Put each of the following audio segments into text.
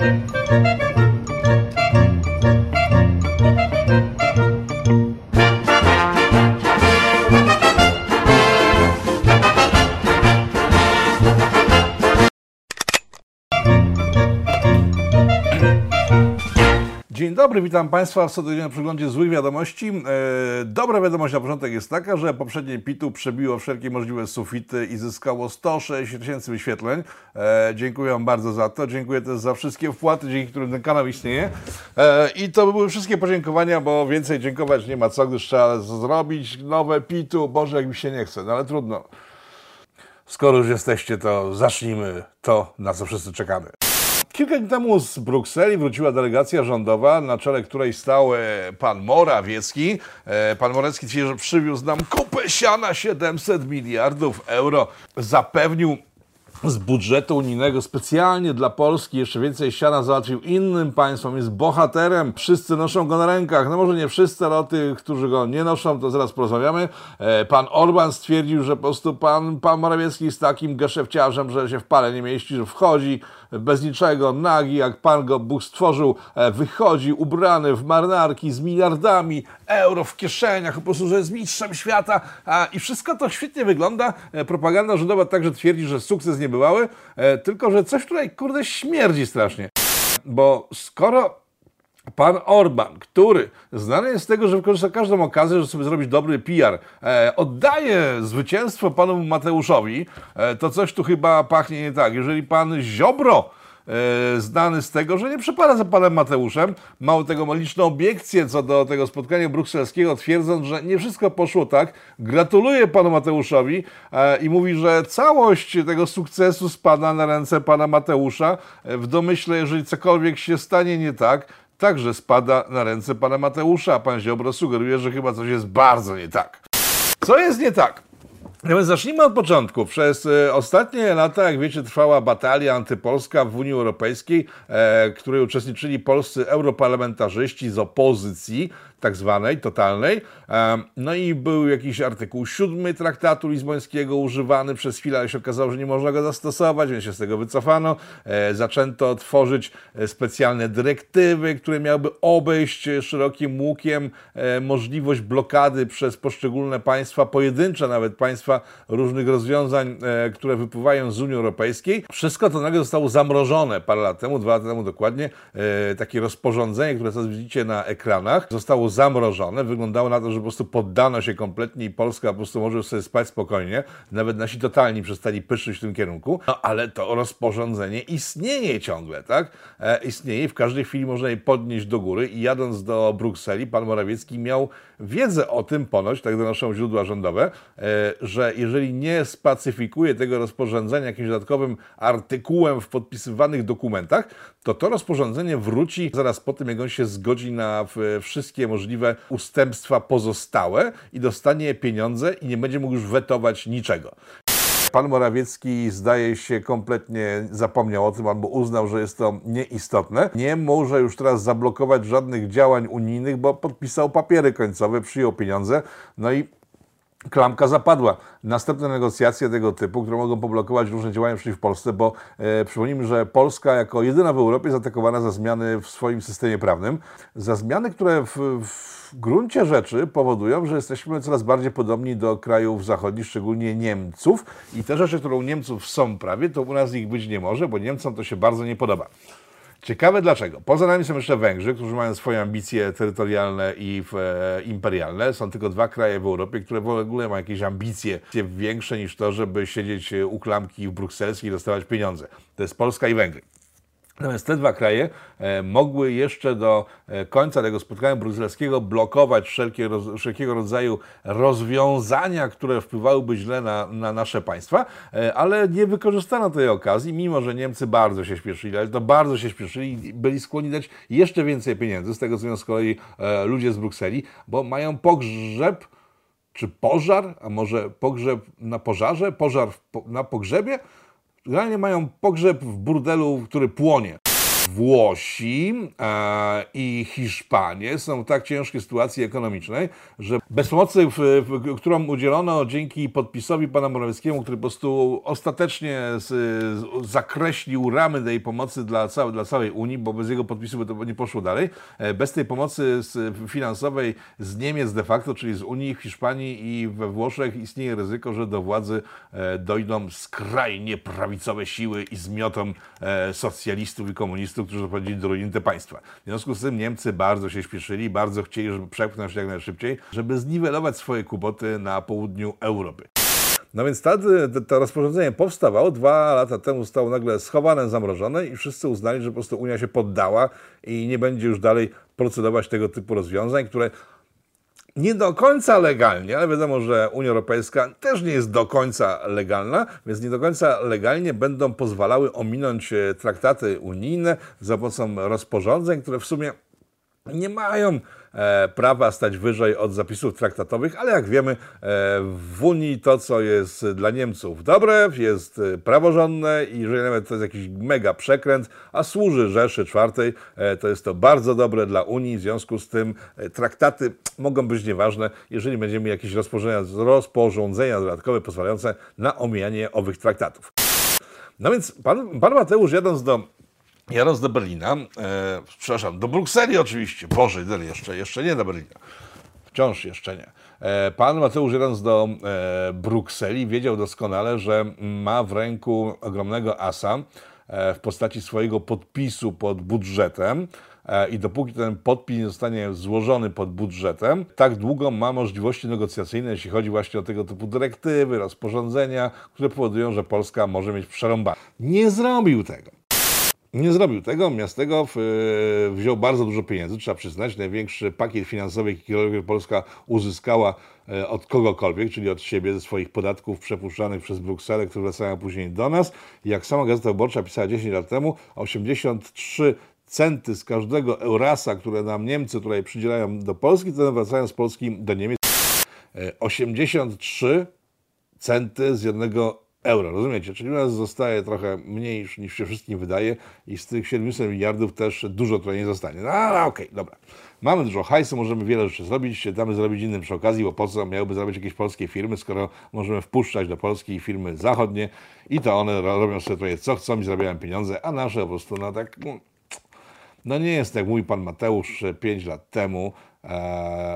Dzień dobry, witam Państwa w codziennym przeglądzie złych wiadomości. E, dobra wiadomość na początek jest taka, że poprzednie PIT-u przebiło wszelkie możliwe sufity i zyskało 106 tysięcy wyświetleń. E, dziękuję Wam bardzo za to. Dziękuję też za wszystkie wpłaty, dzięki którym ten kanał istnieje. E, I to były wszystkie podziękowania, bo więcej dziękować nie ma co, gdyż trzeba zrobić nowe PIT-u. Boże, jak mi się nie chce, no ale trudno. Skoro już jesteście, to zacznijmy to, na co wszyscy czekamy. Kilka dni temu z Brukseli wróciła delegacja rządowa, na czele której stał e, pan Morawiecki. E, Pan Morawiecki twierdzi, że przywiózł nam kupę siana 700 miliardów euro. Zapewnił z budżetu unijnego specjalnie dla Polski jeszcze więcej siana załatwił innym państwom, jest bohaterem, wszyscy noszą go na rękach, no może nie wszyscy, ale o tych, którzy go nie noszą, to zaraz porozmawiamy. E, Pan Orban stwierdził, że po prostu pan, pan Morawiecki jest takim geszefciarzem, że się w pale nie mieści, że wchodzi bez niczego, nagi, jak pan go Bóg stworzył, e, wychodzi ubrany w marynarki z miliardami euro w kieszeniach, po prostu, że jest mistrzem świata i wszystko to świetnie wygląda. E, Propaganda rządowa także twierdzi, że sukces nie bywały, e, tylko że coś tutaj, kurde, śmierdzi strasznie. Bo skoro Pan Orban, który znany jest z tego, że wykorzysta każdą okazję, żeby sobie zrobić dobry PR, e, oddaje zwycięstwo panu Mateuszowi, e, to coś tu chyba pachnie nie tak. Jeżeli pan Ziobro, e, znany z tego, że nie przepada za panem Mateuszem, mało tego ma liczne obiekcje co do tego spotkania brukselskiego, twierdząc, że nie wszystko poszło tak. Gratuluje panu Mateuszowi e, i mówi, że całość tego sukcesu spada na ręce pana Mateusza. E, w domyśle, jeżeli cokolwiek się stanie nie tak, także spada na ręce pana Mateusza, a pan Ziobro sugeruje, że chyba coś jest bardzo nie tak. Co jest nie tak? No zacznijmy od początku. Przez e, ostatnie lata, jak wiecie, trwała batalia antypolska w Unii Europejskiej, e, w której uczestniczyli polscy europarlamentarzyści z opozycji, tak zwanej, totalnej. No i był jakiś artykuł siódmy traktatu lizbońskiego używany przez chwilę, ale się okazało, że nie można go zastosować, więc się z tego wycofano. E, zaczęto tworzyć e, specjalne dyrektywy, które miałyby obejść e, szerokim łukiem możliwość blokady przez poszczególne państwa, pojedyncze nawet państwa różnych rozwiązań, które wypływają z Unii Europejskiej. Wszystko to nagle zostało zamrożone parę lat temu, dwa lata temu dokładnie. Takie rozporządzenie, które teraz widzicie na ekranach, zostało zamrożone. Wyglądało na to, że po prostu poddano się kompletnie i Polska po prostu może sobie spać spokojnie. Nawet nasi totalni przestali pyszyć w tym kierunku. No ale to rozporządzenie istnieje ciągle, tak? E, istnieje, w każdej chwili można je podnieść do góry i jadąc do Brukseli, pan Morawiecki miał wiedzę o tym ponoć, tak donoszą źródła rządowe, e, że jeżeli nie spacyfikuje tego rozporządzenia jakimś dodatkowym artykułem w podpisywanych dokumentach, to to rozporządzenie wróci zaraz po tym, jak on się zgodzi na wszystkie możliwe ustępstwa pozostałe i dostanie pieniądze i nie będzie mógł już wetować niczego. Pan Morawiecki zdaje się kompletnie zapomniał o tym albo uznał, że jest to nieistotne. Nie może już teraz zablokować żadnych działań unijnych, bo podpisał papiery końcowe, przyjął pieniądze, no i klamka zapadła. Następne negocjacje tego typu, które mogą poblokować różne działania przeciw Polsce, bo e, przypomnijmy, że Polska jako jedyna w Europie jest atakowana za zmiany w swoim systemie prawnym, za zmiany, które w, w gruncie rzeczy powodują, że jesteśmy coraz bardziej podobni do krajów zachodnich, szczególnie Niemców i te rzeczy, które u Niemców są prawie, to u nas ich być nie może, bo Niemcom to się bardzo nie podoba. Ciekawe dlaczego. Poza nami są jeszcze Węgrzy, którzy mają swoje ambicje terytorialne i e, imperialne. Są tylko dwa kraje w Europie, które w ogóle mają jakieś ambicje większe niż to, żeby siedzieć u klamki w brukselskiej i dostawać pieniądze. To jest Polska i Węgry. Natomiast te dwa kraje e, mogły jeszcze do e, końca tego spotkania brukselskiego blokować wszelkie, wszelkiego rodzaju rozwiązania, które wpływałyby źle na, na nasze państwa, e, ale nie wykorzystano tej okazji, mimo że Niemcy bardzo się śpieszyli, ale to bardzo się śpieszyli i byli skłonni dać jeszcze więcej pieniędzy, z tego co mówią z kolei ludzie z Brukseli, bo mają pogrzeb czy pożar, a może pogrzeb na pożarze, pożar na pogrzebie, Generalnie mają pogrzeb w burdelu, który płonie. Włosi e, i Hiszpanie. Są w tak ciężkiej sytuacji ekonomicznej, że bez pomocy, w, w, którą udzielono dzięki podpisowi pana Morawieckiego, który po prostu ostatecznie z, z, zakreślił ramy tej pomocy dla, dla całej Unii, bo bez jego podpisu by to nie poszło dalej, e, bez tej pomocy z, finansowej z Niemiec de facto, czyli z Unii, w Hiszpanii i we Włoszech istnieje ryzyko, że do władzy e, dojdą skrajnie prawicowe siły i zmiotą socjalistów i komunistów, którzy doprowadzili do ruiny te państwa. W związku z tym Niemcy bardzo się śpieszyli, bardzo chcieli, żeby przepchnąć jak najszybciej, żeby zniwelować swoje kłopoty na południu Europy. No więc to, to rozporządzenie powstawało, dwa lata temu zostało nagle schowane, zamrożone i wszyscy uznali, że po prostu Unia się poddała i nie będzie już dalej procedować tego typu rozwiązań, które nie do końca legalnie, ale wiadomo, że Unia Europejska też nie jest do końca legalna, więc nie do końca legalnie będą pozwalały ominąć e, traktaty unijne za pomocą rozporządzeń, które w sumie nie mają prawa stać wyżej od zapisów traktatowych, ale jak wiemy, e, w Unii to, co jest dla Niemców dobre, jest e, praworządne i jeżeli nawet to jest jakiś mega przekręt, a służy Rzeszy Czwartej, e, to jest to bardzo dobre dla Unii, w związku z tym e, traktaty mogą być nieważne, jeżeli będziemy jakieś rozporządzenia, rozporządzenia dodatkowe pozwalające na omijanie owych traktatów. No więc pan, pan Mateusz jadąc do Jadąc do Berlina, e, przepraszam, do Brukseli oczywiście, Boże, jeszcze, jeszcze nie do Berlina, wciąż jeszcze nie. E, pan Mateusz jadąc do e, Brukseli wiedział doskonale, że ma w ręku ogromnego asa e, w postaci swojego podpisu pod budżetem, i dopóki ten podpis nie zostanie złożony pod budżetem, tak długo ma możliwości negocjacyjne, jeśli chodzi właśnie o tego typu dyrektywy, rozporządzenia, które powodują, że Polska może mieć przerąbane. Nie zrobił tego. Nie zrobił tego, miast tego wziął bardzo dużo pieniędzy, trzeba przyznać. Największy pakiet finansowy, jaki Polska uzyskała e, od kogokolwiek, czyli od siebie, ze swoich podatków przepuszczanych przez Brukselę, które wracają później do nas. Jak sama Gazeta Wyborcza pisała 10 lat temu, 83 centy z każdego eurasa, które nam Niemcy tutaj przydzielają do Polski, to wracają z Polski do Niemiec. 83 e, centy z jednego euro, rozumiecie? Czyli u nas zostaje trochę mniej niż się wszystkim wydaje i z tych 700 miliardów też dużo tutaj nie zostanie. No ale okej, okay, dobra. Mamy dużo hajsu, możemy wiele rzeczy zrobić, damy zrobić innym przy okazji, bo po co miałyby zrobić jakieś polskie firmy, skoro możemy wpuszczać do Polski firmy zachodnie i to one robią sobie tutaj co chcą i zarabiają pieniądze, a nasze po prostu no tak... No, nie jest tak, mój pan Mateusz 5 lat temu,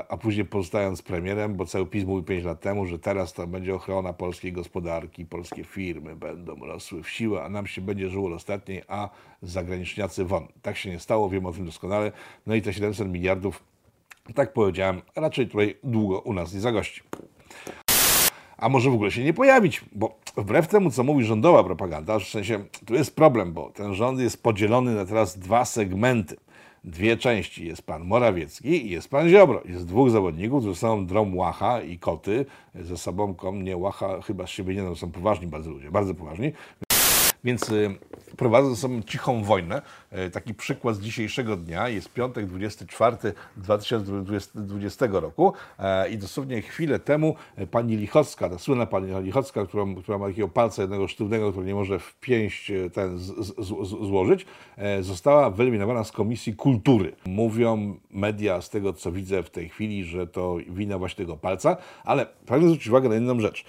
a później pozostając premierem, bo cały PiS mówił 5 lat temu, że teraz to będzie ochrona polskiej gospodarki, polskie firmy będą rosły w siłę, a nam się będzie żyło ostatniej, a zagraniczniacy won. Tak się nie stało, wiem o tym doskonale. No i te 700 miliardów, tak powiedziałem, raczej tutaj długo u nas nie zagości. A może w ogóle się nie pojawić, bo wbrew temu, co mówi rządowa propaganda, w sensie tu jest problem, bo ten rząd jest podzielony na teraz dwa segmenty dwie części. Jest pan Morawiecki i jest pan Ziobro. Jest dwóch zawodników, którzy są drom Łacha i koty. Ze sobą nie Łacha chyba z siebie nie no, są poważni bardzo ludzie, bardzo poważni. Więc y, prowadzą ze sobą cichą wojnę. Y, taki przykład z dzisiejszego dnia jest piątek 24 2020 roku e, i dosłownie chwilę temu e, pani Lichocka, ta słynna pani Lichocka, która, ma takiego palca jednego sztywnego, który nie może w pięść e, ten z, z, z, złożyć, została wyeliminowana z Komisji Kultury. Mówią media z tego, co widzę w tej chwili, że to wina właśnie tego palca, ale pragnę zwrócić uwagę na inną rzecz.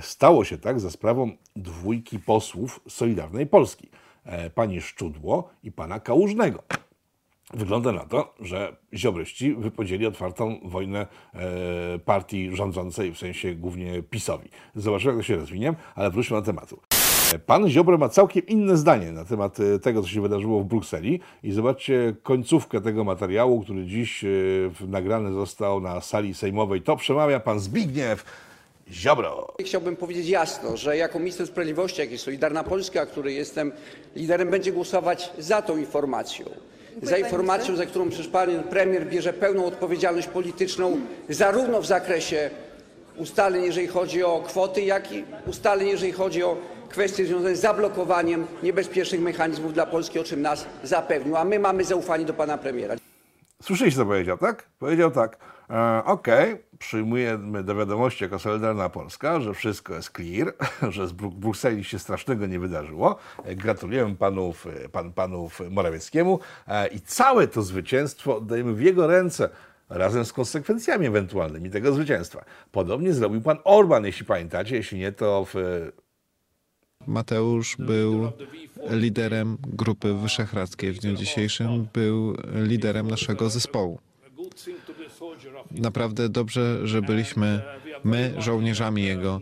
Stało się tak za sprawą dwójki posłów Solidarnej Polski. E, pani Szczudło i pana Kałużnego. Wygląda na to, że ziobryści wypowiedzieli otwartą wojnę e, partii rządzącej, w sensie głównie PiSowi. Zobaczymy, jak to się rozwinie, ale wróćmy do tematu. Pan Ziobro ma całkiem inne zdanie na temat e, tego, co się wydarzyło w Brukseli i zobaczcie końcówkę tego materiału, który dziś nagrany został na sali sejmowej. To przemawia pan Zbigniew Ziobro. Chciałbym powiedzieć jasno, że jako minister sprawiedliwości, jak i Solidarna Polska, który jestem liderem, będzie głosować za tą informacją. Za informacją, za którą przecież pan premier bierze pełną odpowiedzialność polityczną, zarówno w zakresie ustaleń, jeżeli chodzi o kwoty, jak i ustaleń, jeżeli chodzi o kwestie związane z zablokowaniem niebezpiecznych mechanizmów dla Polski, o czym nas zapewnił. A my mamy zaufanie do pana premiera. Słyszeliście, co powiedział, tak? Powiedział tak. E, Okej, przyjmujemy do wiadomości jako Solidarna Polska, że wszystko jest clear, że z Bruk- Brukseli się strasznego nie wydarzyło. E, Gratulujemy panów, e, pan, panów Morawieckiemu i całe to zwycięstwo oddajemy w jego ręce razem z konsekwencjami ewentualnymi tego zwycięstwa. Podobnie zrobił pan Orban, jeśli pamiętacie, jeśli nie, to w Mateusz był liderem Grupy Wyszehradzkiej. W dniu dzisiejszym był liderem naszego zespołu. Naprawdę dobrze, że byliśmy my żołnierzami jego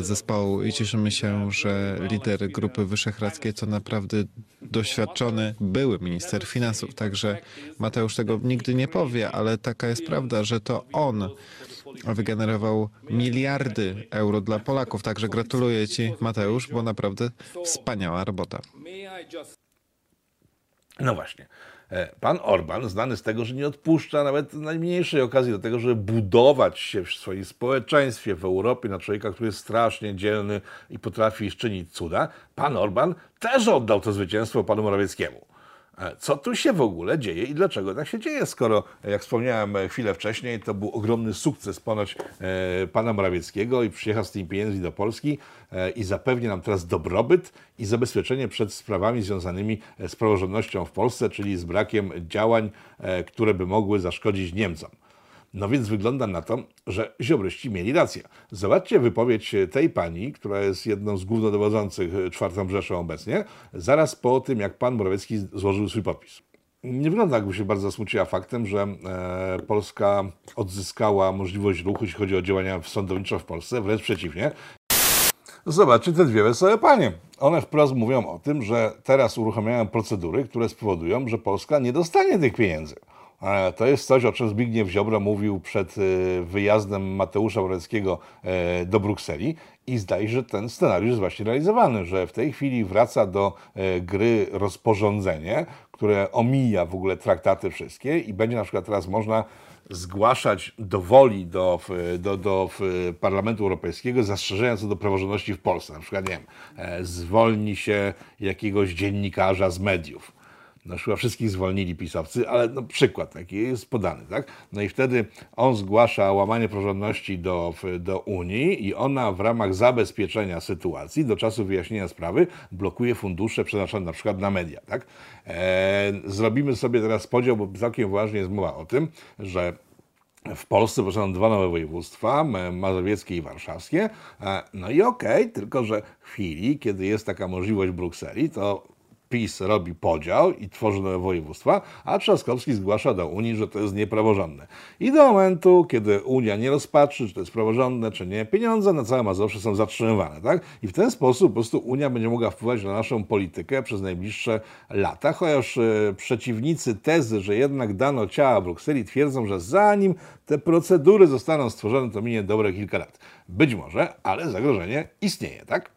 zespołu i cieszymy się, że lider Grupy Wyszehradzkiej to naprawdę doświadczony były minister finansów. Także Mateusz tego nigdy nie powie, ale taka jest prawda, że to on wygenerował miliardy euro dla Polaków. Także gratuluję Ci, Mateusz, bo naprawdę wspaniała robota. No właśnie. E, Pan Orban, znany z tego, że nie odpuszcza nawet najmniejszej okazji do tego, żeby budować się w swoim społeczeństwie w Europie na człowieka, który jest strasznie dzielny i potrafi czynić cuda, pan Orban też oddał to zwycięstwo panu Morawieckiemu. E, Co tu się w ogóle dzieje i dlaczego tak się dzieje, skoro, jak wspomniałem e, chwilę wcześniej, to był ogromny sukces ponoć e, pana Morawieckiego i przyjechał z tymi pieniędzmi do Polski i zapewni nam teraz dobrobyt i zabezpieczenie przed sprawami związanymi z praworządnością w Polsce, czyli z brakiem działań, które by mogły zaszkodzić Niemcom. No więc wygląda na to, że ziobryści mieli rację. Zobaczcie wypowiedź tej pani, która jest jedną z głównodowodzących czwartą Rzeszą obecnie, zaraz po tym, jak pan Morawiecki złożył swój podpis. Nie wygląda, jakby się bardzo zasmuciła faktem, że e, Polska odzyskała możliwość ruchu, jeśli chodzi o działania sądownicze w Polsce, wręcz przeciwnie. Zobaczcie te dwie wesołe panie. One wprost mówią o tym, że teraz uruchamiają procedury, które spowodują, że Polska nie dostanie tych pieniędzy. E, To jest coś, o czym Zbigniew Ziobro mówił przed e, wyjazdem Mateusza Morawieckiego e, do Brukseli i zdaje się, że ten scenariusz jest właśnie realizowany, że w tej chwili wraca do gry rozporządzenie, które omija w ogóle traktaty wszystkie i będzie na przykład teraz można zgłaszać do woli do, do, do Parlamentu Europejskiego zastrzeżenia co do praworządności w Polsce. Na przykład, nie wiem, zwolni się jakiegoś dziennikarza z mediów. No chyba wszystkich zwolnili pisowcy, ale no, przykład taki jest podany, tak? No i wtedy on zgłasza łamanie praworządności do, do Unii i ona w ramach zabezpieczenia sytuacji do czasu wyjaśnienia sprawy blokuje fundusze przeznaczone na przykład na media, tak? E, zrobimy sobie teraz podział, bo całkiem ważnie jest mowa o tym, że w Polsce powstaną dwa nowe województwa, mazowieckie i warszawskie. E, No i okej, tylko że w chwili, kiedy jest taka możliwość w Brukseli, to PiS robi podział i tworzy nowe województwa, a Trzaskowski zgłasza do Unii, że to jest niepraworządne. I do momentu, kiedy Unia nie rozpatrzy, czy to jest praworządne, czy nie, pieniądze na całe Mazowsze są zatrzymywane. Tak? I w ten sposób po prostu Unia będzie mogła wpływać na naszą politykę przez najbliższe lata, chociaż e, przeciwnicy tezy, że jednak dano ciała Brukseli twierdzą, że zanim te procedury zostaną stworzone, to minie dobre kilka lat. Być może, ale zagrożenie istnieje, tak?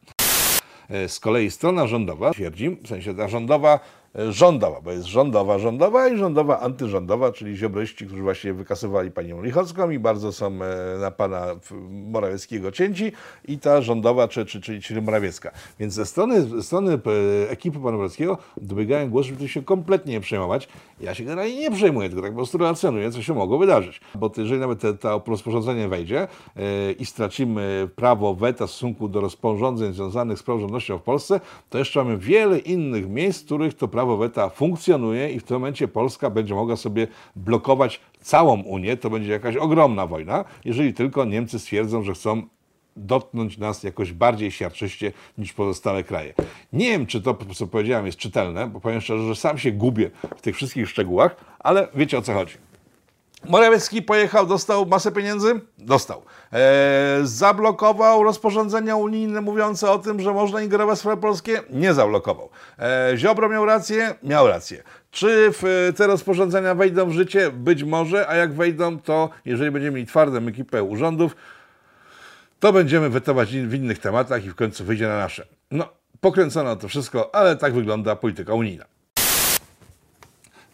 E, Z kolei strona rządowa twierdzi, w sensie ta rządowa, rządowa, bo jest rządowa, rządowa i rządowa antyrządowa, czyli ziobryści, którzy właśnie wykasowali panią Lichocką i bardzo są e, na pana Morawieckiego cięci i ta rządowa, czy, czy, czyli, czyli Morawiecka. Więc ze strony, ze strony e, ekipy pana Morawieckiego dobiegają głosy, żeby się kompletnie nie przejmować. Ja się generalnie nie przejmuję, tylko tak po prostu relacjonuję, co się mogło wydarzyć. Bo jeżeli nawet te, to rozporządzenie wejdzie e, i stracimy prawo weta w stosunku do rozporządzeń związanych z praworządnością w Polsce, to jeszcze mamy wiele innych miejsc, w których to prawo weta funkcjonuje i w tym momencie Polska będzie mogła sobie blokować całą Unię. To będzie jakaś ogromna wojna, jeżeli tylko Niemcy stwierdzą, że chcą dotknąć nas jakoś bardziej siarczyście niż pozostałe kraje. Nie wiem, czy to, co powiedziałem, jest czytelne, bo powiem szczerze, że sam się gubię w tych wszystkich szczegółach, ale wiecie o co chodzi. Morawiecki pojechał, dostał masę pieniędzy? Dostał. Eee, zablokował rozporządzenia unijne mówiące o tym, że można ingerować w sprawy polskie? Nie zablokował. Eee, Ziobro miał rację? Miał rację. Czy w, te rozporządzenia wejdą w życie? Być może, a jak wejdą, to jeżeli będziemy mieli twardą ekipę urządów, to będziemy wetować w innych tematach i w końcu wyjdzie na nasze. No, pokręcono to wszystko, ale tak wygląda polityka unijna.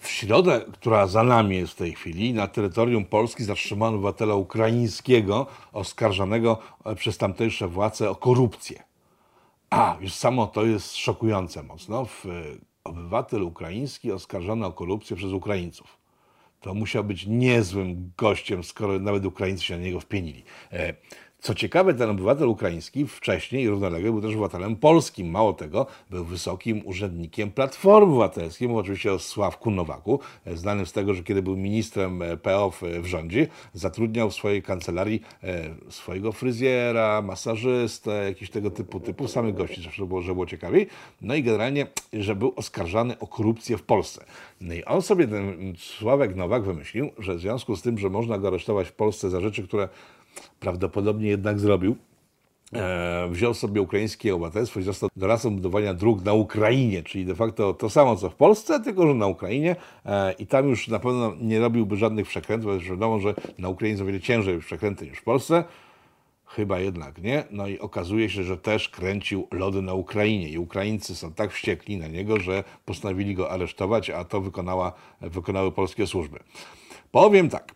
W środę, która za nami jest w tej chwili, na terytorium Polski zatrzymano obywatela ukraińskiego oskarżonego e, przez tamtejsze władze o korupcję. A, już samo to jest szokujące mocno. W, e, obywatel ukraiński oskarżony o korupcję przez Ukraińców. to musiał być niezłym gościem, skoro nawet Ukraińcy się na niego wpienili. E, Co ciekawe, ten obywatel ukraiński wcześniej równolegle był też obywatelem polskim. Mało tego, był wysokim urzędnikiem Platformy Obywatelskiej. Mówię oczywiście o Sławku Nowaku, e, znanym z tego, że kiedy był ministrem e, PO w, w rządzie, zatrudniał w swojej kancelarii e, swojego fryzjera, masażystę, jakiś tego typu, typu samych gości, żeby było, żeby było ciekawiej. No i generalnie, że był oskarżany o korupcję w Polsce. No i on sobie, ten Sławek Nowak, wymyślił, że w związku z tym, że można go aresztować w Polsce za rzeczy, które prawdopodobnie jednak zrobił, e, wziął sobie ukraińskie obywatelstwo i został doradcą budowania dróg na Ukrainie, czyli de facto to samo co w Polsce, tylko że na Ukrainie e, i tam już na pewno nie robiłby żadnych przekrętów, bo wiadomo, że na Ukrainie o wiele ciężej przekręty niż w Polsce. Chyba jednak nie. No i okazuje się, że też kręcił lody na Ukrainie i Ukraińcy są tak wściekli na niego, że postanowili go aresztować, a to wykonała, wykonały polskie służby. Powiem tak.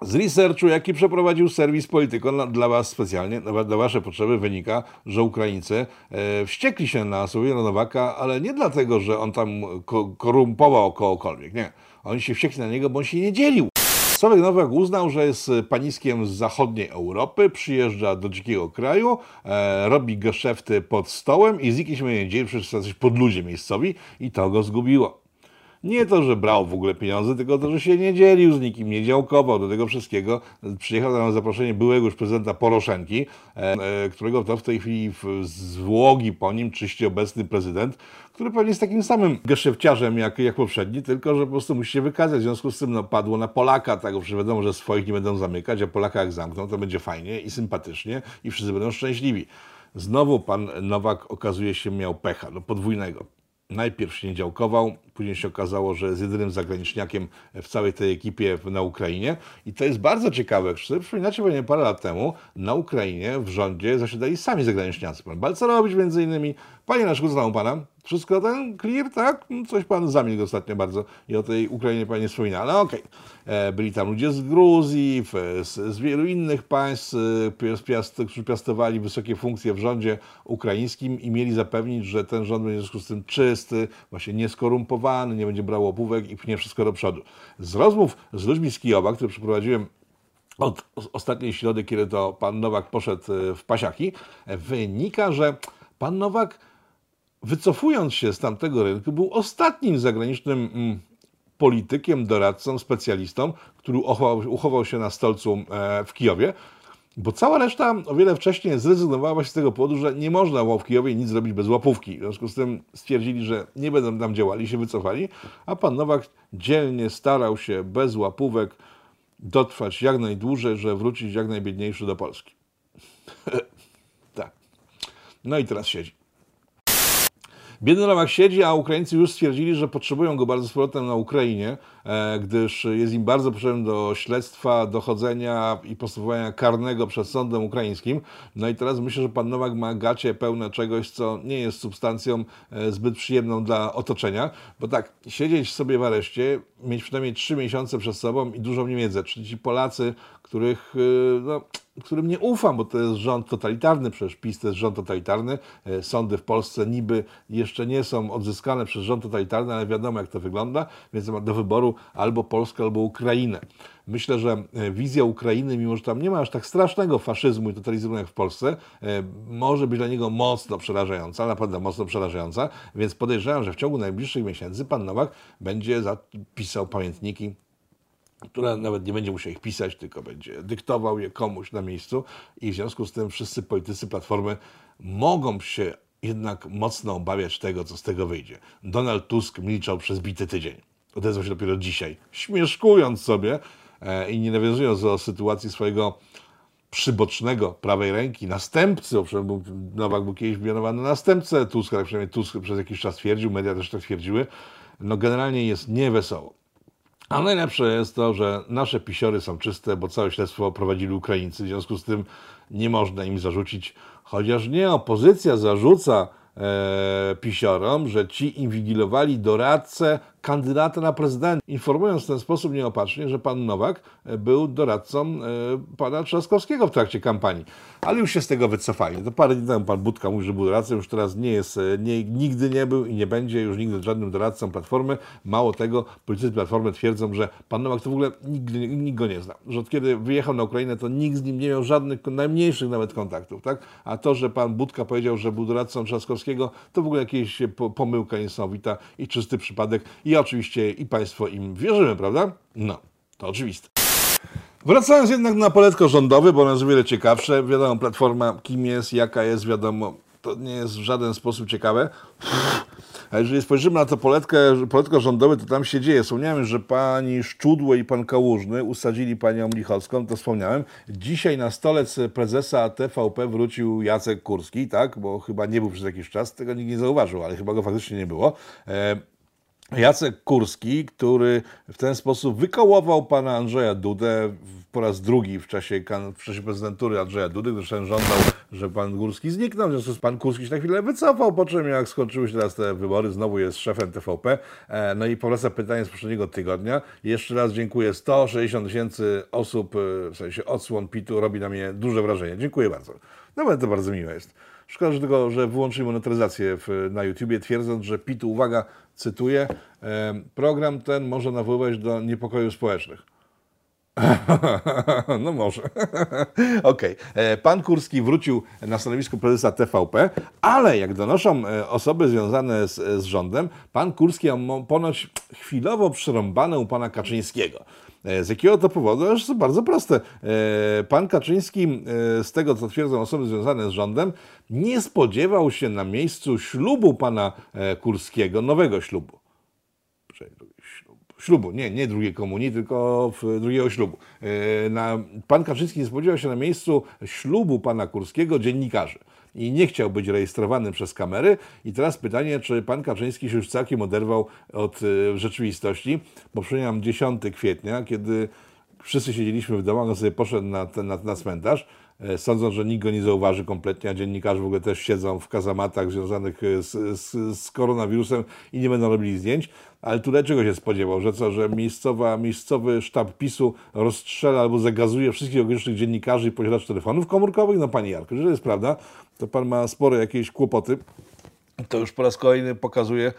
Z researchu, jaki przeprowadził serwis Polityko dla Was specjalnie, dla Wasze potrzeby, wynika, że Ukraińcy e, wściekli się na Sławomira Nowaka, ale nie dlatego, że on tam ko- korumpował kogokolwiek. Nie. Oni się wściekli na niego, bo on się nie dzielił. Sławek Nowak uznał, że jest paniskiem z zachodniej Europy, przyjeżdża do dzikiego kraju, e, robi geszefty pod stołem i z nikim się nie dzieje, przecież są jacyś podludzie miejscowi i to go zgubiło. Nie to, że brał w ogóle pieniądze, tylko to, że się nie dzielił z nikim, nie działkował do tego wszystkiego. Przyjechał na zaproszenie byłego już prezydenta Poroszenki, e, e, którego to w tej chwili w złogi po nim czyści obecny prezydent, który pewnie jest takim samym geszefciarzem jak, jak poprzedni, tylko że po prostu musi się wykazać. W związku z tym no, padło na Polaka, tak, że wiadomo, że swoich nie będą zamykać, a Polaka jak zamkną, to będzie fajnie i sympatycznie i wszyscy będą szczęśliwi. Znowu pan Nowak okazuje się miał pecha, no podwójnego. Najpierw się nie działkował, później się okazało, że jest jedynym zagraniczniakiem w całej tej ekipie na Ukrainie. I to jest bardzo ciekawe. Przypominacie, pewnie parę lat temu na Ukrainie w rządzie zasiadali sami zagraniczniacy. Pan Balcerowicz między innymi. Panie Leszku, znam pana. Wszystko ten clear, tak? Coś pan zamilkł ostatnio bardzo i o tej Ukrainie pan nie wspomina, ale okej. E, Byli tam ludzie z Gruzji, z, z wielu innych państw, e, pias- piast, którzy piastowali wysokie funkcje w rządzie ukraińskim i mieli zapewnić, że ten rząd będzie w związku z tym czysty, właśnie nieskorumpowany, nie będzie brał łapówek i pchnie wszystko do przodu. Z rozmów z ludźmi z Kijowa, które przeprowadziłem od os- ostatniej środy, kiedy to pan Nowak poszedł e, w pasiaki, e, wynika, że pan Nowak wycofując się z tamtego rynku, był ostatnim zagranicznym mm, politykiem, doradcą, specjalistą, który uchował, uchował się na stolcu e, w Kijowie, bo cała reszta o wiele wcześniej zrezygnowała właśnie z tego powodu, że nie można w nic zrobić bez łapówki. W związku z tym stwierdzili, że nie będą tam działali, się wycofali, a pan Nowak dzielnie starał się bez łapówek dotrwać jak najdłużej, że wrócić jak najbiedniejszy do Polski. tak. No i teraz siedzi. Biedny Nowak siedzi, a Ukraińcy już stwierdzili, że potrzebują go bardzo z powrotem na Ukrainie, e, gdyż jest im bardzo potrzebny do śledztwa, dochodzenia i postępowania karnego przed sądem ukraińskim. No i teraz myślę, że pan Nowak ma gacie pełne czegoś, co nie jest substancją e, zbyt przyjemną dla otoczenia, bo tak, siedzieć sobie w areszcie, mieć przynajmniej trzy miesiące przed sobą i dużą niewiedzę, czyli ci Polacy, których, e, no, którym nie ufam, bo to jest rząd totalitarny, przecież PiS to jest rząd totalitarny. E, Sądy w Polsce niby jeszcze nie są odzyskane przez rząd totalitarny, ale wiadomo jak to wygląda, więc ma do wyboru albo Polskę, albo Ukrainę. Myślę, że e, wizja Ukrainy, mimo że tam nie ma aż tak strasznego faszyzmu i totalizmu jak w Polsce, e, może być dla niego mocno przerażająca, naprawdę mocno przerażająca, więc podejrzewam, że w ciągu najbliższych miesięcy pan Nowak będzie zapisał pamiętniki która nawet nie będzie musiał ich pisać, tylko będzie dyktował je komuś na miejscu i w związku z tym wszyscy politycy Platformy mogą się jednak mocno obawiać tego, co z tego wyjdzie. Donald Tusk milczał przez bity tydzień. Odezwał się dopiero dzisiaj, śmieszkując sobie e, i nie nawiązując do sytuacji swojego przybocznego prawej ręki, następcy, owszem, był, Nowak był kiedyś mianowany na następcę Tuska, tak przynajmniej Tusk przez jakiś czas twierdził, media też tak twierdziły, no generalnie jest niewesoło. A najlepsze jest to, że nasze pisiory są czyste, bo całe śledztwo prowadzili Ukraińcy, w związku z tym nie można im zarzucić, chociaż nie opozycja zarzuca e, pisiorom, że ci inwigilowali doradcę kandydata na prezydenta, informując w ten sposób nieopatrznie, że pan Nowak e, był doradcą e, pana Trzaskowskiego w trakcie kampanii. Ale już się z tego wycofali. To parę dni temu pan Budka mówił, że był doradcą, już teraz nie jest, e, nie, nigdy nie był i nie będzie już nigdy żadnym doradcą Platformy. Mało tego, politycy Platformy twierdzą, że pan Nowak to w ogóle nigdy, nikt go nie zna. Że od kiedy wyjechał na Ukrainę, to nikt z nim nie miał żadnych, najmniejszych nawet kontaktów. Tak? A to, że pan Budka powiedział, że był doradcą Trzaskowskiego, to w ogóle jakieś po, pomyłka niesamowita i czysty przypadek. I oczywiście i Państwo im wierzymy, prawda? No, to oczywiste. Wracając jednak na poletko rządowe, bo ono jest wiele ciekawsze. Wiadomo, Platforma kim jest, jaka jest, wiadomo, to nie jest w żaden sposób ciekawe. A jeżeli spojrzymy na to poletkę, poletko rządowe, to tam się dzieje. Wspomniałem, że pani Szczudło i pan Kałużny usadzili panią Lichocką, to wspomniałem. Dzisiaj na stolec prezesa TVP wrócił Jacek Kurski, tak, bo chyba nie był przez jakiś czas, tego nikt nie zauważył, ale chyba go faktycznie nie było. E, Jacek Kurski, który w ten sposób wykołował pana Andrzeja Dudę po raz drugi w czasie, w czasie prezydentury Andrzeja Dudy, gdyż ten żądał, że pan Górski zniknął, w związku z pan Kurski się na chwilę wycofał, po czym jak skończyły się teraz te wybory, znowu jest szefem TVP. E, no i powraca pytanie z poprzedniego tygodnia. Jeszcze raz dziękuję. 160 tysięcy osób, e, w sensie odsłon PIT-u robi na mnie duże wrażenie. Dziękuję bardzo. No to bardzo miłe jest. Szkoda że tylko, że wyłączyli monetyzację w, na YouTubie, twierdząc, że PIT-u, uwaga, cytuję, e, program ten może nawoływać do niepokojów społecznych. no może. Okej. Okay. Pan Kurski wrócił na stanowisko prezesa TVP, ale jak donoszą e, osoby związane z, z rządem, pan Kurski ma ponoć chwilowo przerąbane u pana Kaczyńskiego. E, z jakiego to powodu? To bardzo proste. E, pan Kaczyński, z tego co twierdzą osoby związane z rządem, nie spodziewał się na miejscu ślubu pana Kurskiego, nowego ślubu ślubu, nie, nie drugiej komunii, tylko drugiego ślubu. E, na, pan Kaczyński nie spodziewał się na miejscu ślubu pana Kurskiego dziennikarzy i nie chciał być rejestrowany przez kamery. I teraz pytanie, czy pan Kaczyński się już całkiem oderwał od e, rzeczywistości, bo przypominam 10 kwietnia, kiedy wszyscy siedzieliśmy w domu, on sobie poszedł na, na, na cmentarz, e, sądząc, że nikt go nie zauważy kompletnie, a dziennikarze w ogóle też siedzą w kazamatach związanych z, z, z koronawirusem i nie będą robili zdjęć. Ale tutaj czego się spodziewał? Że co, że miejscowa, miejscowy sztab PiSu rozstrzela albo zagazuje wszystkich okolicznych dziennikarzy i posiadaczy telefonów komórkowych? No panie Jarku, że to jest prawda, to pan ma spore jakieś kłopoty. To już po raz kolejny pokazuje e,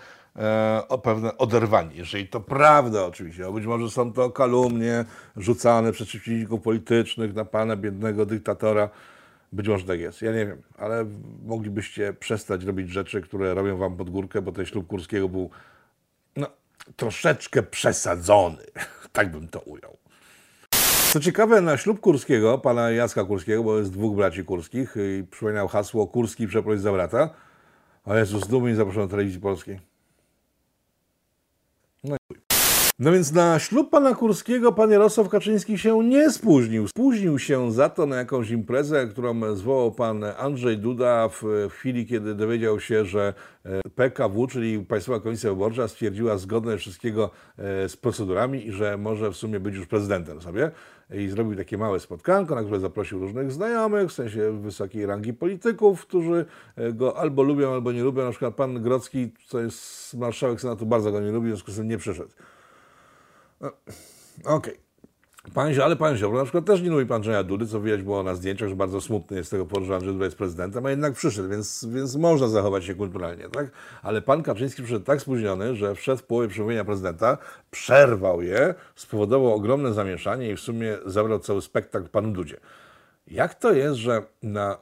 o pewne oderwanie. Jeżeli to prawda oczywiście, a być może są to kalumnie rzucane przez przeciwników politycznych na pana biednego dyktatora, być może tak jest, ja nie wiem, ale moglibyście przestać robić rzeczy, które robią wam pod górkę, bo ten ślub Kurskiego był no, troszeczkę przesadzony. Tak bym to ujął. Co ciekawe, na ślub Kurskiego, pana Jacka Kurskiego, bo jest dwóch braci Kurskich i przypominał hasło Kurski przeproś za brata. O Jezus, nie zaproszono telewizji polskiej. No i chuj. No więc na ślub pana Kurskiego pan Jarosław Kaczyński się nie spóźnił. Spóźnił się za to na jakąś imprezę, którą zwołał pan Andrzej Duda w, chwili, kiedy dowiedział się, że e, PKW, czyli Państwowa Komisja Wyborcza, stwierdziła zgodność wszystkiego e, z procedurami i że może w sumie być już prezydentem sobie. I zrobił takie małe spotkanko, na które zaprosił różnych znajomych, w sensie wysokiej rangi polityków, którzy e, go albo lubią, albo nie lubią. Na przykład pan Grocki, co jest marszałek Senatu, bardzo go nie lubi, w związku z tym nie przyszedł. No, okej. Okay. Pan, ale pan Ziobro na przykład też nie lubi pan Andrzeja Dudy, co widać było na zdjęciach, że bardzo smutny jest z tego powodu, że Andrzej Duda jest prezydentem, a jednak przyszedł, więc, więc można zachować się kulturalnie, tak? Ale pan Kaczyński przyszedł tak spóźniony, że wszedł w połowie przemówienia prezydenta, przerwał je, spowodował ogromne zamieszanie i w sumie zabrał cały spektakl panu Dudzie. Jak to jest, że na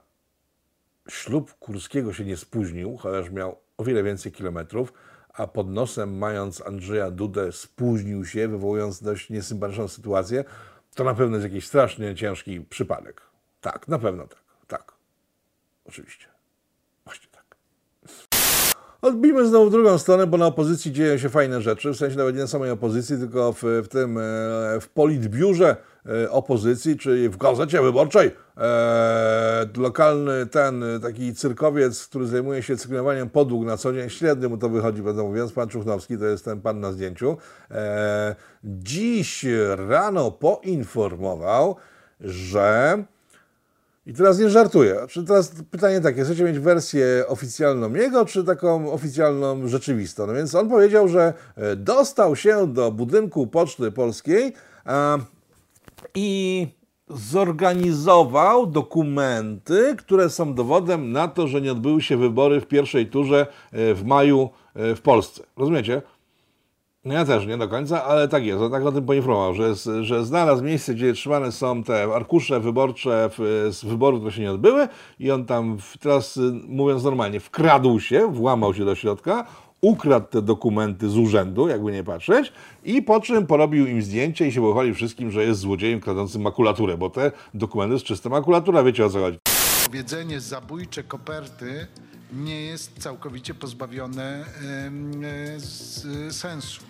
ślub Kurskiego się nie spóźnił, chociaż miał o wiele więcej kilometrów, a pod nosem mając Andrzeja Dudę spóźnił się, wywołując dość niesympatyczną sytuację, to na pewno jest jakiś strasznie ciężki przypadek. Tak, na pewno tak. Tak. Oczywiście. Odbijmy znowu drugą stronę, bo na opozycji dzieją się fajne rzeczy, w sensie nawet nie na samej opozycji, tylko w, w tym, e, w politbiurze e, opozycji, czyli w Gazecie Wyborczej. E, lokalny ten taki cyrkowiec, który zajmuje się cyklowaniem podłóg na co dzień, średnio mu to wychodzi, będę mówiąc, pan Czuchnowski, to jest ten pan na zdjęciu, dziś rano poinformował, że I teraz nie żartuję. Czy teraz pytanie takie, chcecie mieć wersję oficjalną jego, czy taką oficjalną rzeczywistą? No więc on powiedział, że e, dostał się do budynku Poczty Polskiej a, i zorganizował dokumenty, które są dowodem na to, że nie odbyły się wybory w pierwszej turze e, w maju e, w Polsce. Rozumiecie? No ja też nie do końca, ale tak jest. On tak o tym poinformował, że, że znalazł miejsce, gdzie trzymane są te arkusze wyborcze w, z wyborów, które się nie odbyły i on tam w, teraz, y, mówiąc normalnie, wkradł się, włamał się do środka, ukradł te dokumenty z urzędu, jakby nie patrzeć, i po czym porobił im zdjęcie i się pochwalił wszystkim, że jest złodziejem kradącym makulaturę, bo te dokumenty jest czysta makulatura, wiecie o co chodzi. Powiedzenie zabójcze koperty nie jest całkowicie pozbawione e, z, sensu.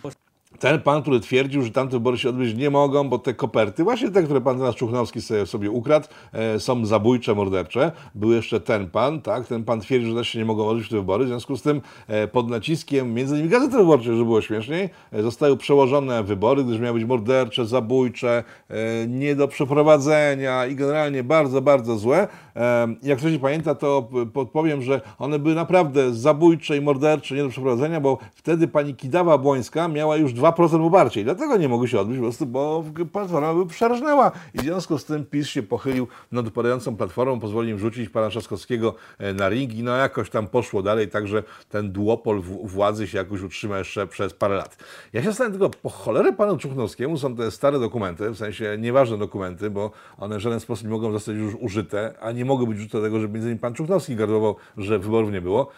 Ten pan, który twierdził, że tamte wybory się odbyć nie mogą, bo te koperty, właśnie te, które pan teraz Czuchnowski sobie, sobie ukradł, e, są zabójcze, mordercze. Był jeszcze ten pan, tak? Ten pan twierdził, że też się nie mogą odbyć te wybory. W związku z tym e, pod naciskiem, między innymi Gazety Wyborczej, żeby było śmieszniej, e, zostały przełożone wybory, gdyż miały być mordercze, zabójcze, e, nie do przeprowadzenia i generalnie bardzo, bardzo złe. E, jak ktoś nie pamięta, to podpowiem, że one były naprawdę zabójcze i mordercze, nie do przeprowadzenia, bo wtedy pani Kidawa Błońska miała już 2% poparcia i dlatego nie mogły się odbyć po prostu, bo platforma by przerżnęła i w związku z tym PiS się pochylił nad upadającą platformą, pozwolił im rzucić pana Trzaskowskiego e, na ring i no jakoś tam poszło dalej, także ten duopol władzy się jakoś utrzyma jeszcze przez parę lat. Ja się zastanawiam tylko, po cholerę panu Czuchnowskiemu są te stare dokumenty, w sensie nieważne dokumenty, bo one w żaden sposób nie mogą zostać już użyte, a nie mogły być użyte do tego, żeby między innymi pan Czuchnowski gardował, że wyborów nie było.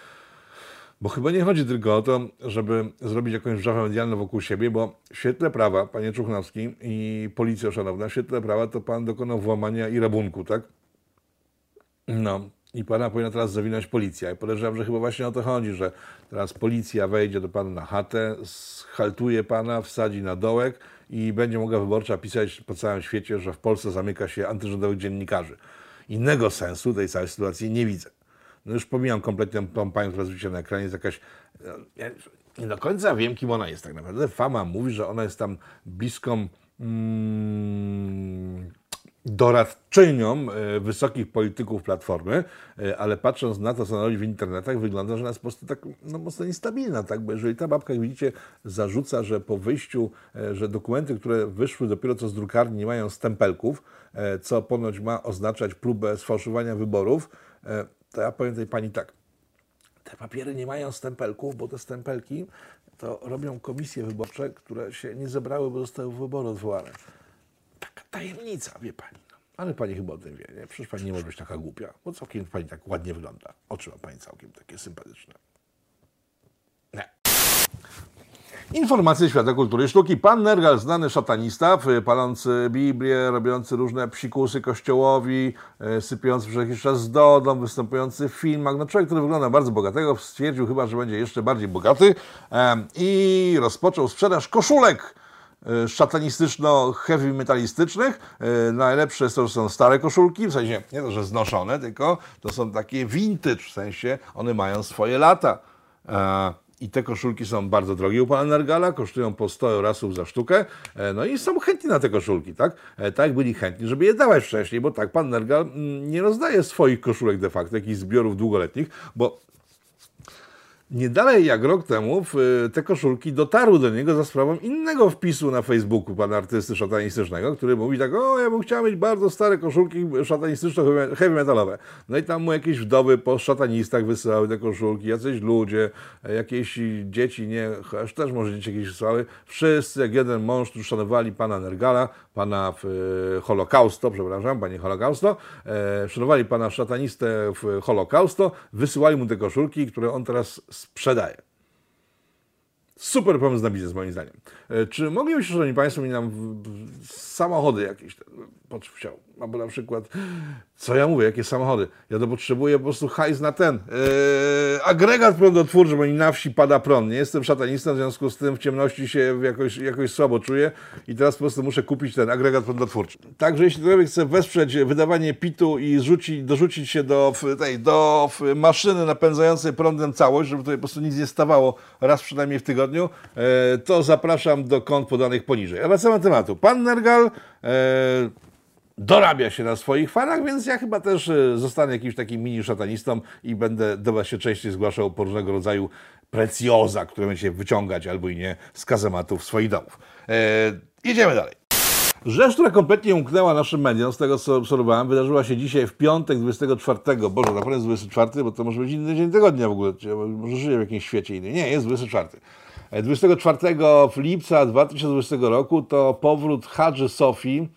Bo chyba nie chodzi tylko o to, żeby zrobić jakąś wrzawę medialną wokół siebie, bo w świetle prawa, panie Czuchnowski i policja szanowna, w świetle prawa to pan dokonał włamania i rabunku, tak? No. I pana powinna teraz zawinąć policja. I podejrzewam, że chyba właśnie o to chodzi, że teraz policja wejdzie do pana na chatę, schaltuje pana, wsadzi na dołek i będzie mogła wyborcza pisać po całym świecie, że w Polsce zamyka się antyrządowych dziennikarzy. Innego sensu tej całej sytuacji nie widzę. No już pomijam kompletnie tą panią, która jest na ekranie, jest jakaś... no, Ja nie do końca wiem, kim ona jest tak naprawdę. Fama mówi, że ona jest tam bliską mm, doradczynią e, wysokich polityków Platformy, e, ale patrząc na to, co ona robi w internetach, wygląda, że ona jest po prostu tak no, mocno niestabilna, tak? Bo jeżeli ta babka, jak widzicie, zarzuca, że po wyjściu, e, że dokumenty, które wyszły dopiero co z drukarni, nie mają stempelków, e, co ponoć ma oznaczać próbę sfałszowania wyborów, e, to ja powiem tej pani tak, te papiery nie mają stempelków, bo te stempelki to robią komisje wyborcze, które się nie zebrały, bo zostały wybory odwołane. Taka tajemnica, wie pani. No. Ale pani chyba o tym wie, nie? Przecież pani nie może być taka głupia, bo całkiem pani tak ładnie wygląda. Oczy ma pani całkiem takie sympatyczne. Nie. Informacje świata kultury i sztuki. Pan Nergal, znany szatanista, palący Biblię, robiący różne psikusy kościołowi, e, sypiący przez jakiś czas z Dodą, występujący w filmach. No człowiek, który wygląda bardzo bogatego, stwierdził chyba, że będzie jeszcze bardziej bogaty i rozpoczął sprzedaż koszulek e, szatanistyczno-heavy metalistycznych. E, Najlepsze to są stare koszulki, w sensie nie to, że znoszone, tylko to są takie vintage, w sensie one mają swoje lata. I te koszulki są bardzo drogie u pana Nergala, kosztują po 100 eurasów za sztukę, e, no i są chętni na te koszulki, tak? E, Tak byli chętni, żeby je dawać wcześniej, bo tak pan Nergal mm, nie rozdaje swoich koszulek de facto, jakichś zbiorów długoletnich, bo nie dalej jak rok temu w, te koszulki dotarły do niego za sprawą innego wpisu na Facebooku pana artysty szatanistycznego, który mówi tak, o ja bym chciał mieć bardzo stare koszulki szatanistyczno-heavy metalowe. No i tam mu jakieś wdowy po szatanistach wysyłały te koszulki, jacyś ludzie, jakieś dzieci, nie, też może dzieci jakieś wysyłały. Wszyscy jak jeden mąż tu szanowali pana Nergala, pana Holokausto, przepraszam, panie Holokausto, e, szanowali pana szatanistę w Holokausto, wysyłali mu te koszulki, które on teraz sprzedaje. Super pomysł na biznes, moim zdaniem. E, Czy moglibyście, szanowni państwo, mi nam samochody jakieś chciał? Albo na przykład, co ja mówię, jakie samochody? Ja to potrzebuję po prostu hajs na ten. e, agregat prądotwórczy, bo mi na wsi pada prąd. Nie jestem szatanistą, w związku z tym w ciemności się jakoś, jakoś słabo czuję i teraz po prostu muszę kupić ten agregat prądotwórczy. Także jeśli ktokolwiek chce wesprzeć wydawanie PIT-u i zrzucić, dorzucić się do, tej, do maszyny napędzającej prądem całość, żeby tutaj po prostu nic nie stawało raz przynajmniej w tygodniu, e, to zapraszam do kont podanych poniżej. A wracamy do tematu. Pan Nergal e, dorabia się na swoich fanach, więc ja chyba też e, zostanę jakimś takim mini szatanistą i będę do Was się częściej zgłaszał po różnego rodzaju precjoza, które będziecie wyciągać albo i nie z kazematów swoich domów. E, jedziemy dalej. Rzecz, która kompletnie umknęła naszym mediom, z tego co obserwowałem, wydarzyła się dzisiaj w piątek 24. Boże, na pewno jest 24, bo to może być inny dzień tygodnia w ogóle. Może żyję w jakimś świecie innym. Nie, jest 24. E, 24 lipca 2020 roku to powrót Hadży Sofii.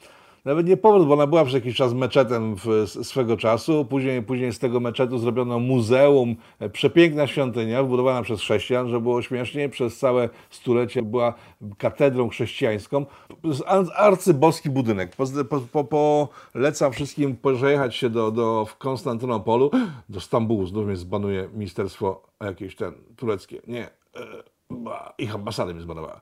Nawet nie powrót, bo ona była przez jakiś czas meczetem w, swego czasu. Później, później z tego meczetu zrobiono muzeum. E, Przepiękna świątynia, wbudowana przez chrześcijan, że było śmiesznie. Przez całe stulecie była katedrą chrześcijańską. Arcyboski budynek. Po, po, po, polecam wszystkim pojechać się do, do, w Konstantynopolu, do Stambułu. Znów mnie zbanuje ministerstwo jakieś ten tureckie. Nie. Ich ambasada mnie zbanowała.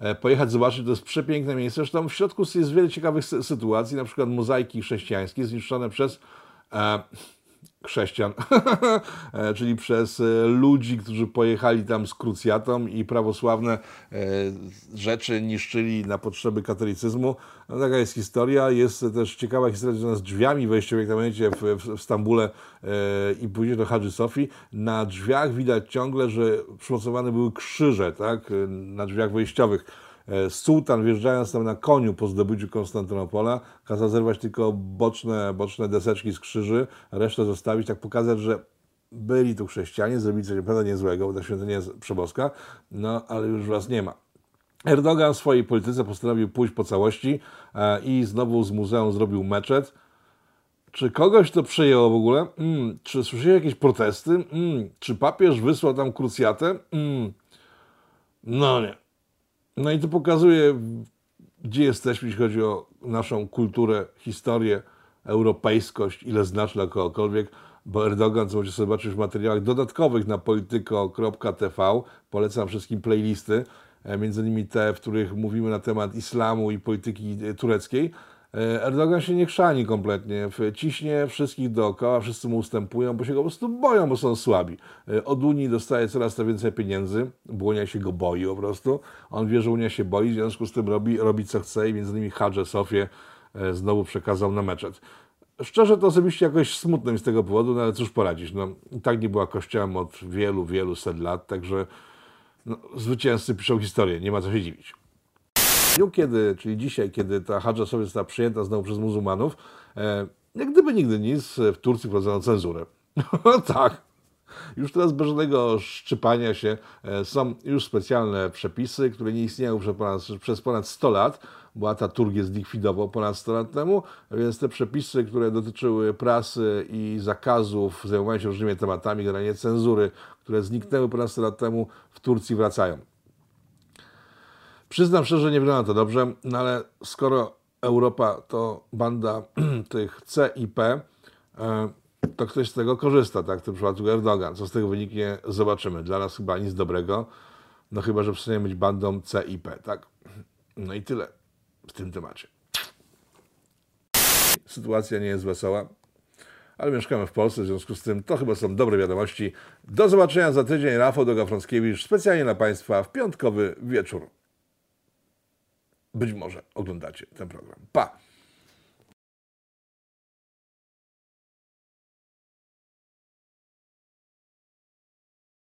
E, Pojechać, zobaczyć, to jest przepiękne miejsce. Zresztą w środku jest wiele ciekawych sy- sytuacji, na przykład mozaiki chrześcijańskie zniszczone przez e, chrześcijan, e, czyli przez e, ludzi, którzy pojechali tam z krucjatą i prawosławne e, rzeczy niszczyli na potrzeby katolicyzmu. No, taka jest historia. Jest też ciekawa historia związana z drzwiami wejściowymi, jak pamiętacie, w, w, Stambule i później do Hadży Sofii. Na drzwiach widać ciągle, że przymocowane były krzyże, tak, na drzwiach wejściowych. E, Sułtan wjeżdżając tam na koniu po zdobyciu Konstantynopola kazał zerwać tylko boczne, boczne deseczki z krzyży, resztę zostawić, tak pokazać, że byli tu chrześcijanie, zrobili coś naprawdę niezłego, bo ta świątynia jest przeboska, no ale już was nie ma. Erdogan w swojej polityce postanowił pójść po całości e, i znowu z muzeum zrobił meczet. Czy kogoś to przejęło w ogóle? Mm, czy słyszeli jakieś protesty? Mm, czy papież wysłał tam krucjatę? Mm, no nie. No i to pokazuje, gdzie jesteśmy, jeśli chodzi o naszą kulturę, historię, europejskość, ile znaczy dla kogokolwiek, bo Erdogan, co możecie zobaczyć w materiałach dodatkowych na polityko.tv, polecam wszystkim playlisty, e, między innymi te, w których mówimy na temat islamu i polityki e, tureckiej. E, Erdogan się nie chrzani kompletnie, ciśnie wszystkich dookoła, wszyscy mu ustępują, bo się go po prostu boją, bo są słabi. E, Od Unii dostaje coraz to więcej pieniędzy, bo Unia się go boi po prostu. On wie, że Unia się boi, w związku z tym robi, robi co chce i między innymi Hadże Sofię e, znowu przekazał na meczet. Szczerze to osobiście jakoś smutno mi z tego powodu, no ale cóż poradzić, no tak nie była kościołem od wielu, wielu set lat, także no, zwycięzcy piszą historię, nie ma co się dziwić dniu, kiedy, czyli dzisiaj, kiedy ta Hadża sobie została przyjęta znowu przez muzułmanów, e, jak gdyby nigdy nic, w Turcji wprowadzono cenzurę. tak. Już teraz bez żadnego szczypania się e, są już specjalne przepisy, które nie istniały przez ponad, przez ponad 100 lat, bo Ataturk je zlikwidował ponad 100 lat temu, więc te przepisy, które dotyczyły prasy i zakazów zajmowania się różnymi tematami, generalnie cenzury, które zniknęły ponad 100 lat temu, w Turcji wracają. Przyznam szczerze, nie wygląda to dobrze, no ale skoro Europa to banda tych C i P, e, to ktoś z tego korzysta, tak? W tym przypadku Erdogan. Co z tego wyniknie, zobaczymy. Dla nas chyba nic dobrego, no chyba, że przestaniemy być bandą C i P, tak? No i tyle w tym temacie. Sytuacja nie jest wesoła, ale mieszkamy w Polsce, w związku z tym to chyba są dobre wiadomości. Do zobaczenia za tydzień. Rafał Doga-Frąckiewicz, specjalnie dla Państwa w piątkowy wieczór. Być może oglądacie ten program. Pa!